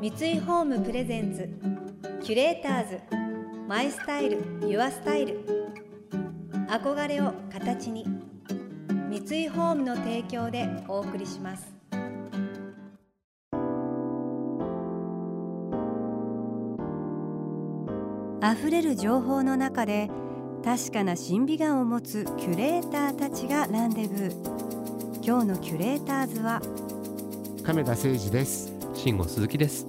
三井ホームプレゼンツキュレーターズマイスタイルユアスタイル。憧れを形に三井ホームの提供でお送りします。溢れる情報の中で確かな審美眼を持つキュレーターたちがランデブー。今日のキュレーターズは亀田誠二です。慎吾鈴木です。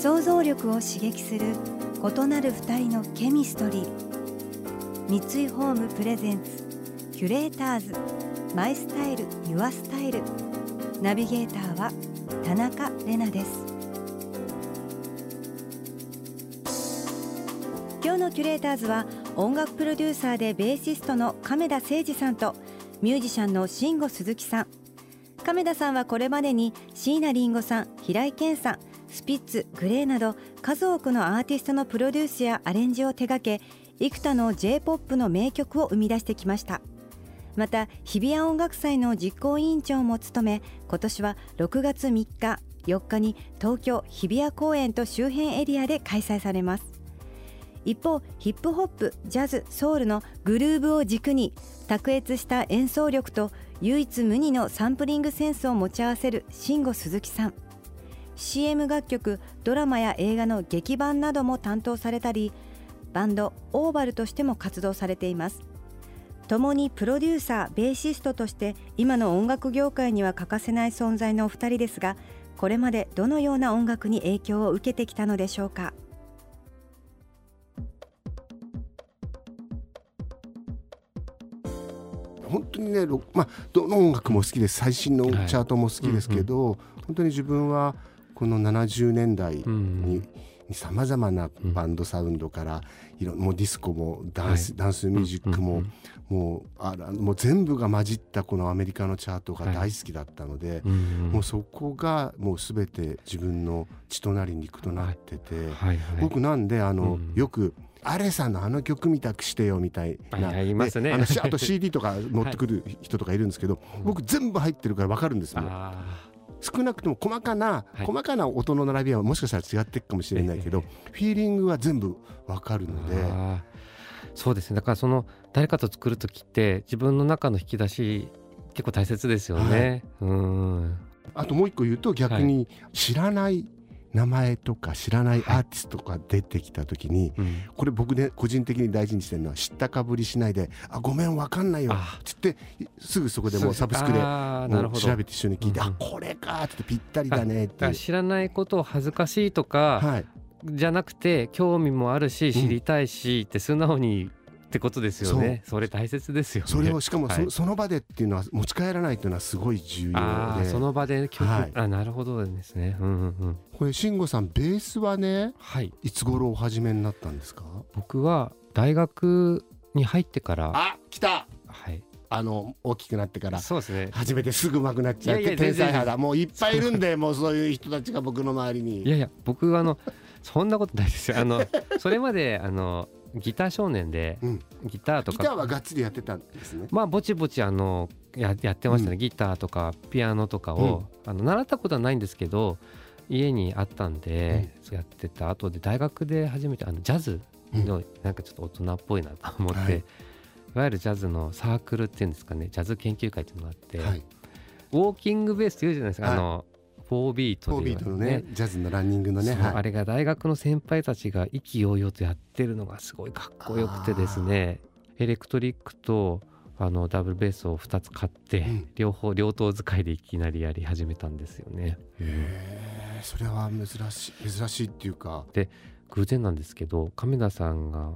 想像力を刺激する異なる二人のケミストリー。三井ホームプレゼンツキュレーターズ。マイスタイルユアスタイル。ナビゲーターは田中れなです。今日のキュレーターズは音楽プロデューサーでベーシストの亀田誠二さんとミュージシャンの慎吾鈴木さん。亀田さんはこれまでに椎名林檎さん平井堅さんスピッツグレーなど数多くのアーティストのプロデュースやアレンジを手掛け幾多の j p o p の名曲を生み出してきました。また日比谷音楽祭の実行委員長も務め今年は6月3日4日に東京日比谷公園と周辺エリアで開催されます。一方ヒップホップジャズソウルのグルーブを軸に卓越した演奏力と唯一無二のサンプリングセンスを持ち合わせる慎吾鈴木さん。CM 楽曲ドラマや映画の劇版なども担当されたりバンドオーバルとしても活動されています。共にプロデューサーベーシストとして今の音楽業界には欠かせない存在のお二人ですがこれまでどのような音楽に影響を受けてきたのでしょうか。にね、まあ、どの音楽も好きです。最新のチャートも好きですけど、はい。うんうん、本当に自分はこの70年代にさまざまなバンドサウンドから、いろもうディスコもダンスはい、ダンスミュージックも、うんうんもうあもう全部が混じったこのアメリカのチャートが大好きだったので、はい。うんうん、もうそこがもう全て自分の血となり肉となってて、はい。はい。はい、僕なんであの、うん、よくアレさんのあの曲みたくしてよみたいな、ありますね。あのあと CD とか持ってくる人とかいるんですけど、はい、僕全部入ってるから分かるんですよ。少なくとも細かな、はい、細かな音の並びはもしかしたら違っていくかもしれないけど、えー、フィーリングは全部分かるので。そうですね。だからその誰かと作る時って自分の中の引き出し結構大切ですよね。はい、うん。あともう一個言うと逆に知らない名前とか知らないアーティストが出てきた時に、はいこれ僕ね個人的に大事にしてるのは知ったかぶりしないで「あごめん分かんないよ」っつってすぐそこでもうサブスクで調べて一緒に聞いて「あこれか」ってぴったりだねって知らないことを恥ずかしいとか、はい、じゃなくて興味もあるし知りたいしって素直にってことですよね。それ大切ですよ、ね、それをしかもそはい、その場でっていうのは持ち帰らないっていうのはすごい重要で。その場で曲、はい、あなるほどですね、うんうんうん、これ慎吾さんベースはね、はい、いつ頃お始めになったんですか？僕は大学に入ってから。あ来た。はい。あの大きくなってから。そうですね。初めてすぐ上手くなっちゃって天才肌。もういっぱいいるんでもうそういう人たちが僕の周りに。いやいや僕はあのそんなことないですよ。あの それまであのギター少年で、うん、ギターとか。ギターはがっつりやってたんですね。まあぼちぼちあのややってましたね、うん、ギターとかピアノとかを、うん、あの習ったことはないんですけど家にあったんで、やってた。後で大学で初めてあのジャズのなんかちょっと大人っぽいなと思って、はい、いわゆるジャズのサークルっていうんですかねジャズ研究会っていうのがあって、はい、ウォーキングベースっていうじゃないですか、はい、あの4ビートで、ね、ートのねジャズのランニングのね、はい、あれが大学の先輩たちが意気揚々とやってるのがすごいかっこよくてですね。エレクトリックとあのダブルベースを2つ買って、うん、両方両党使いでいきなりやり始めたんですよね。へえそれは珍しい珍しいっていうか。で偶然なんですけど亀田さんが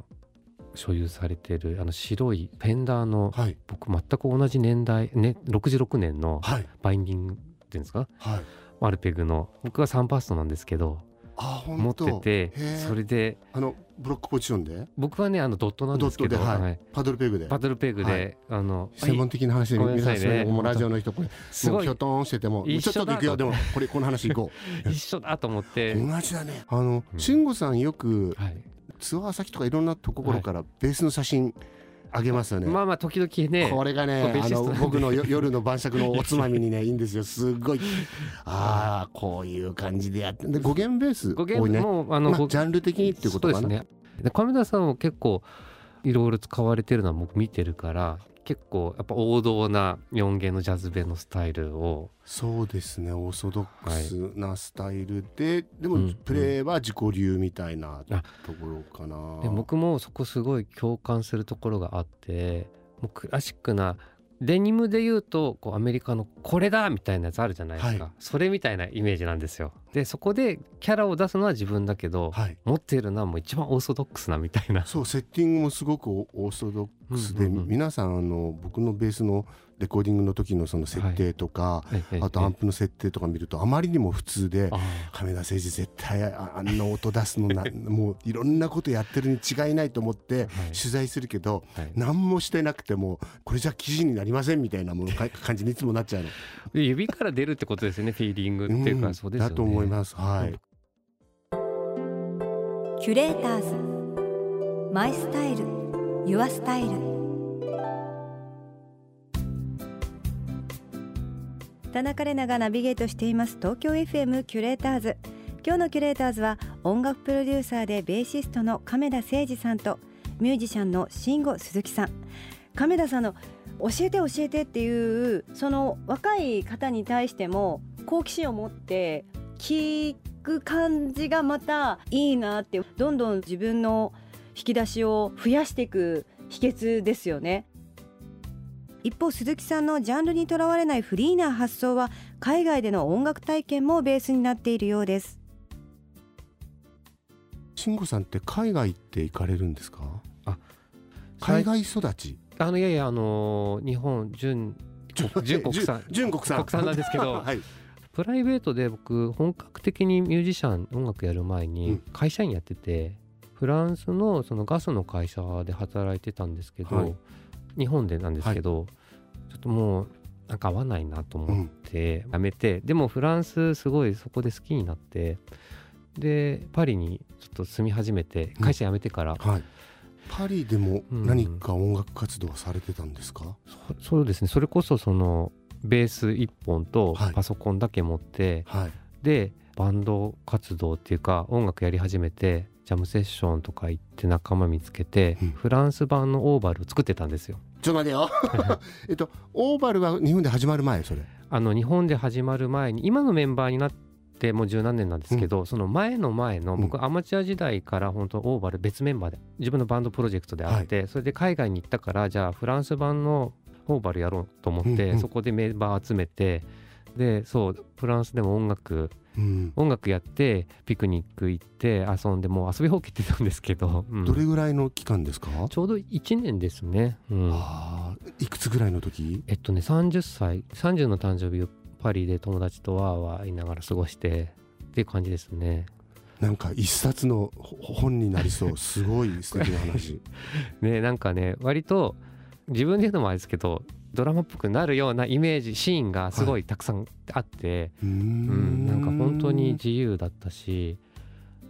所有されてるあの白いフェンダーの、はい、僕全く同じ年代、ね、66年のバインディングっていうんですか、はい、マルペグの僕は3パストなんですけど持っててそれであのブロックポジションで？僕はねあのドットなんですけど、はい。はい、パドルペグで。パドルペグで、はい、あの専門的な話で皆さん、ね、もうラジオの人これすごい。キョトンしててもちょっと行くよ。でもこれこの話いこう。一緒だと思って。同じだね。あの慎吾、うん、さんよく、ツアー先とかいろんなところからベースの写真あげますよね。まあまあ時々ねこれがねあの僕の 夜の晩酌のおつまみにねいいんですよ。すごい。ああこういう感じでやって。で語源ベース多いね。もうあの、まあ、ジャンル的にっていうことかな。ね。亀田さんも結構いろいろ使われてるのは僕見てるから結構やっぱ王道な4弦のジャズベのスタイルをそうですね。オーソドックスなスタイルで、はい、でもプレーは自己流みたいなところかな、うんうん、で僕もそこすごい共感するところがあってもうクラシックなデニムで言うとこうアメリカのこれだみたいなやつあるじゃないですか、はい、それみたいなイメージなんですよでそこでキャラを出すのは自分だけど、はい、持っているのはもう一番オーソドックスなみたいな。そうセッティングもすごくオーソドックスで、うんうんうん、皆さんあの僕のベースのレコーディングの時のその設定とか、はい、あとアンプの設定とか見るとあまりにも普通で亀田誠治絶対あんな音出すのな もういろんなことやってるに違いないと思って取材するけど、はい、何もしてなくてもこれじゃ記事になりませんみたいなもの感じにいつもなっちゃうの。指から出るってことですよねフィーリングっていうか、うん、そうですよね。だと思います。はい。キュレーターズ。マイスタイル。ユアスタイル。田中れながナビゲートしています。東京 FM キュレーターズ。今日のキュレーターズは音楽プロデューサーでベーシストの亀田誠二さんとミュージシャンの慎吾鈴木さん。亀田さんの教えて教えてっていうその若い方に対しても好奇心を持って聞く感じがまたいいなってどんどん自分の引き出しを増やしていく秘訣ですよね。一方鈴木さんのジャンルにとらわれないフリーな発想は海外での音楽体験もベースになっているようです。慎吾さんって海外って行かれるんですか？あ海外育ち？あのいやいやあのー、日本純純国産。純国産。国産なんですけど、はい、プライベートで僕本格的にミュージシャン音楽やる前に会社員やってて、うん、フランスのそのガスの会社で働いてたんですけど、はい。日本でなんですけど、はい、ちょっともうなんか合わないなと思ってやめて、うん、でもフランスすごいそこで好きになってでパリにちょっと住み始めて会社辞めてから、うんはい、パリでも何か音楽活動されてたんですか、うん、そそうですね。それこそそのベース1本とパソコンだけ持って、はい、でバンド活動っていうか音楽やり始めてジャムセッションとか行って仲間見つけて、うん、フランス版のオーバルを作ってたんですよ。ちょっと待てよ。えっとオーバルは日本で始まる前それ。あの日本で始まる前に今のメンバーになってもう十何年なんですけど、うん、その前の前の僕、アマチュア時代から本当オーバル別メンバーで自分のバンドプロジェクトであって、はい、それで海外に行ったからじゃあフランス版のオーバルやろうと思って、うんうん、そこでメンバー集めてでそうフランスでも音楽うん、音楽やってピクニック行って遊んでもう遊びほうけてたんですけど、うん、どれぐらいの期間ですか？ちょうど1年ですね、うん、いくつぐらいの時？えっとね30歳30の誕生日をパリで友達とわーわー言いながら過ごしてっていう感じですね。なんか一冊の本になりそう。すごい素敵な話。ねなんかね割と自分で言うのもあれですけどドラマっぽくなるようなイメージシーンがすごいたくさんあって、はい、うんなんか本当に自由だったし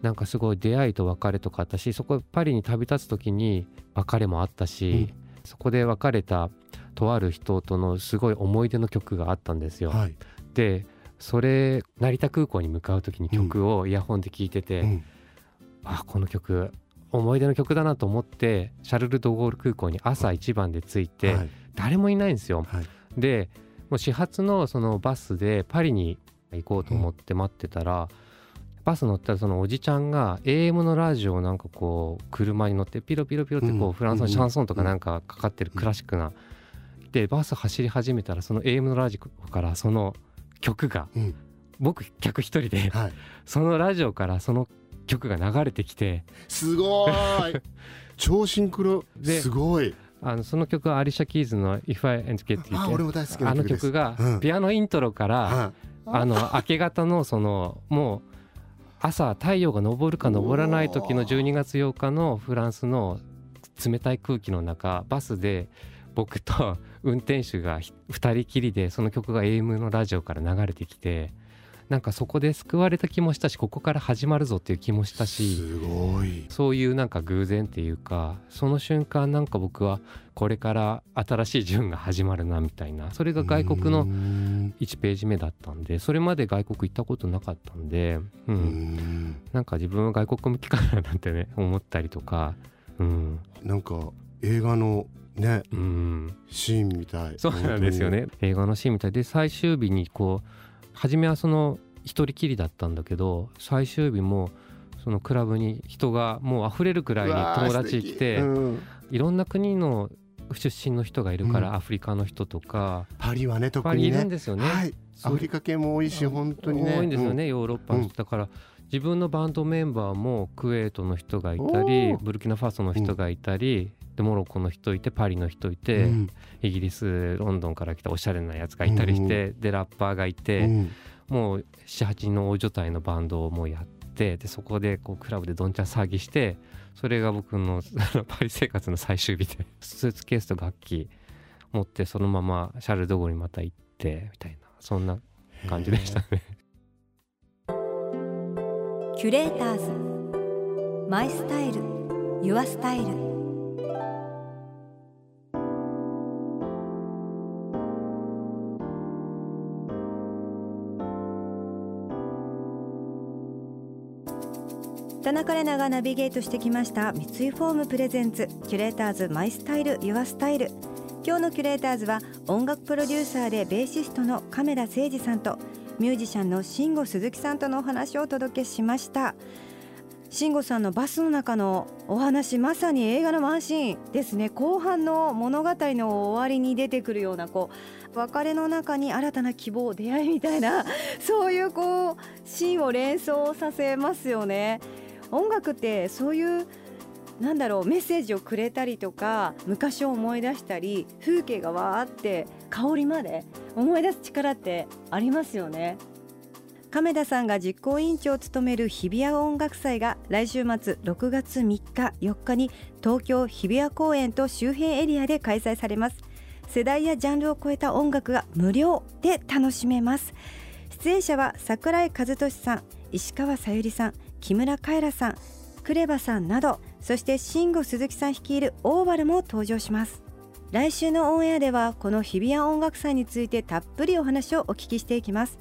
なんかすごい出会いと別れとかあったしそこパリに旅立つ時に別れもあったし、うん、そこで別れたとある人とのすごい思い出の曲があったんですよ。はい、でそれ成田空港に向かう時に曲をイヤホンで聴いてて、うん、あこの曲思い出の曲だなと思ってシャルル・ド・ゴール空港に朝一番で着いて、はい、誰もいないんですよ。はい、でもう始発のそのバスでパリに行こうと思って待ってたら、うん、バス乗ったらそのおじちゃんが AM のラジオをなんかこう車に乗ってピロピロピロってこうフランスのシャンソンとかなんかかかってるクラシックな。でバス走り始めたらその AM のラジオからその曲が、うん、僕客一人で、はい、そのラジオからその曲が流れてきて。すごい。超シンクロ。すごい。あのその曲はアリシャ・キーズの「If I Ain't Get You」あ俺も大好きなあの曲がピアノイントロから、うん、あの明け方のそのもう朝太陽が昇るか昇らない時の12月8日のフランスの冷たい空気の中バスで僕と運転手が2人きりでその曲が AM のラジオから流れてきてなんかそこで救われた気もしたしここから始まるぞっていう気もしたしすごい。そういうなんか偶然っていうかその瞬間なんか僕はこれから新しい順が始まるなみたいなそれが外国の1ページ目だったんでそれまで外国行ったことなかったんで、うん、なんか自分は外国向きかななんてね思ったりとか、うん、なんか映画のね、うん、シーンみたい。そうなんですよね。映画のシーンみたい。で最終日にこう初めはその一人きりだったんだけど最終日もそのクラブに人がもう溢れるくらいに友達来て、うん、いろんな国の出身の人がいるから、うん、アフリカの人とか。パリはね特にね。いるんですよね、はい、アフリカ系も多いし本当にね。多いんですよね、ヨーロッパの人だから、自分のバンドメンバーもクウェートの人がいたりブルキナファソの人がいたり、でモロッコの人いてパリの人いて、うん、イギリスロンドンから来たおしゃれなやつがいたりして、うん、でラッパーがいて、うん、もう78人の大所帯のバンドをもうやってでそこでこうクラブでどんちゃん騒ぎしてそれが僕の パリ生活の最終日でスーツケースと楽器持ってそのままシャル・ドゴにまた行ってみたいなそんな感じでしたね。キュレーターズ。マイスタイル。YOUR STYLE。田中玲奈がナビゲートしてきました。三井ホーム presents。 CURATORS MY STYLE YOUR STYLE。今日の CURATORS は音楽プロデューサーでベーシストの亀田誠治さんとミュージシャンの Shingo Suzuki さんとのお話をお届けしました。慎吾さんのバスの中のお話まさに映画のワンシーンですね。後半の物語の終わりに出てくるようなこう別れの中に新たな希望出会いみたいな そういうこうシーンを連想させますよね。音楽ってそういうなんだろうメッセージをくれたりとか昔を思い出したり風景がわーって香りまで思い出す力ってありますよね。亀田さんが実行委員長を務める日比谷音楽祭が来週末6月3日4日に東京日比谷公園と周辺エリアで開催されます。世代やジャンルを超えた音楽が無料で楽しめます。出演者は桜井和寿さん石川さゆりさん木村カエラさんクレバさんなどそして慎吾鈴木さん率いるオーバルも登場します。来週のオンエアではこの日比谷音楽祭についてたっぷりお話をお聞きしていきます。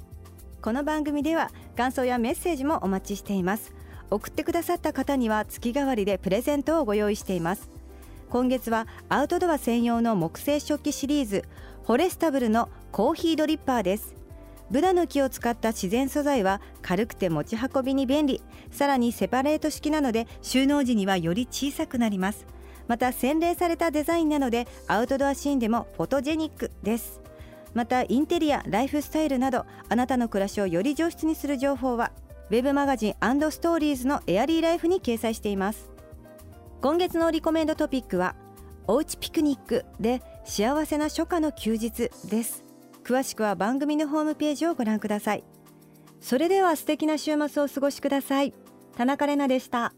この番組では感想やメッセージもお待ちしています。送ってくださった方には月替わりでプレゼントをご用意しています。今月はアウトドア専用の木製食器シリーズフォレスタブルのコーヒードリッパーです。ブナの木を使った自然素材は軽くて持ち運びに便利。さらにセパレート式なので収納時にはより小さくなります。また洗練されたデザインなのでアウトドアシーンでもフォトジェニックです。またインテリアライフスタイルなどあなたの暮らしをより上質にする情報はウェブマガジンストーリーズのエアリーライフに掲載しています。今月のリコメンドトピックはおうちピクニックで幸せな初夏の休日です。詳しくは番組のホームページをご覧ください。それでは素敵な週末をお過ごしください。田中れなでした。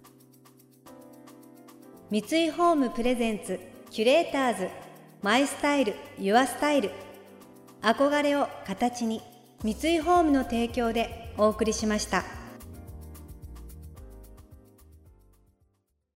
三井ホームプレゼンツキュレーターズマイスタイルユアスタイル。憧れを形に三井ホームの提供でお送りしました。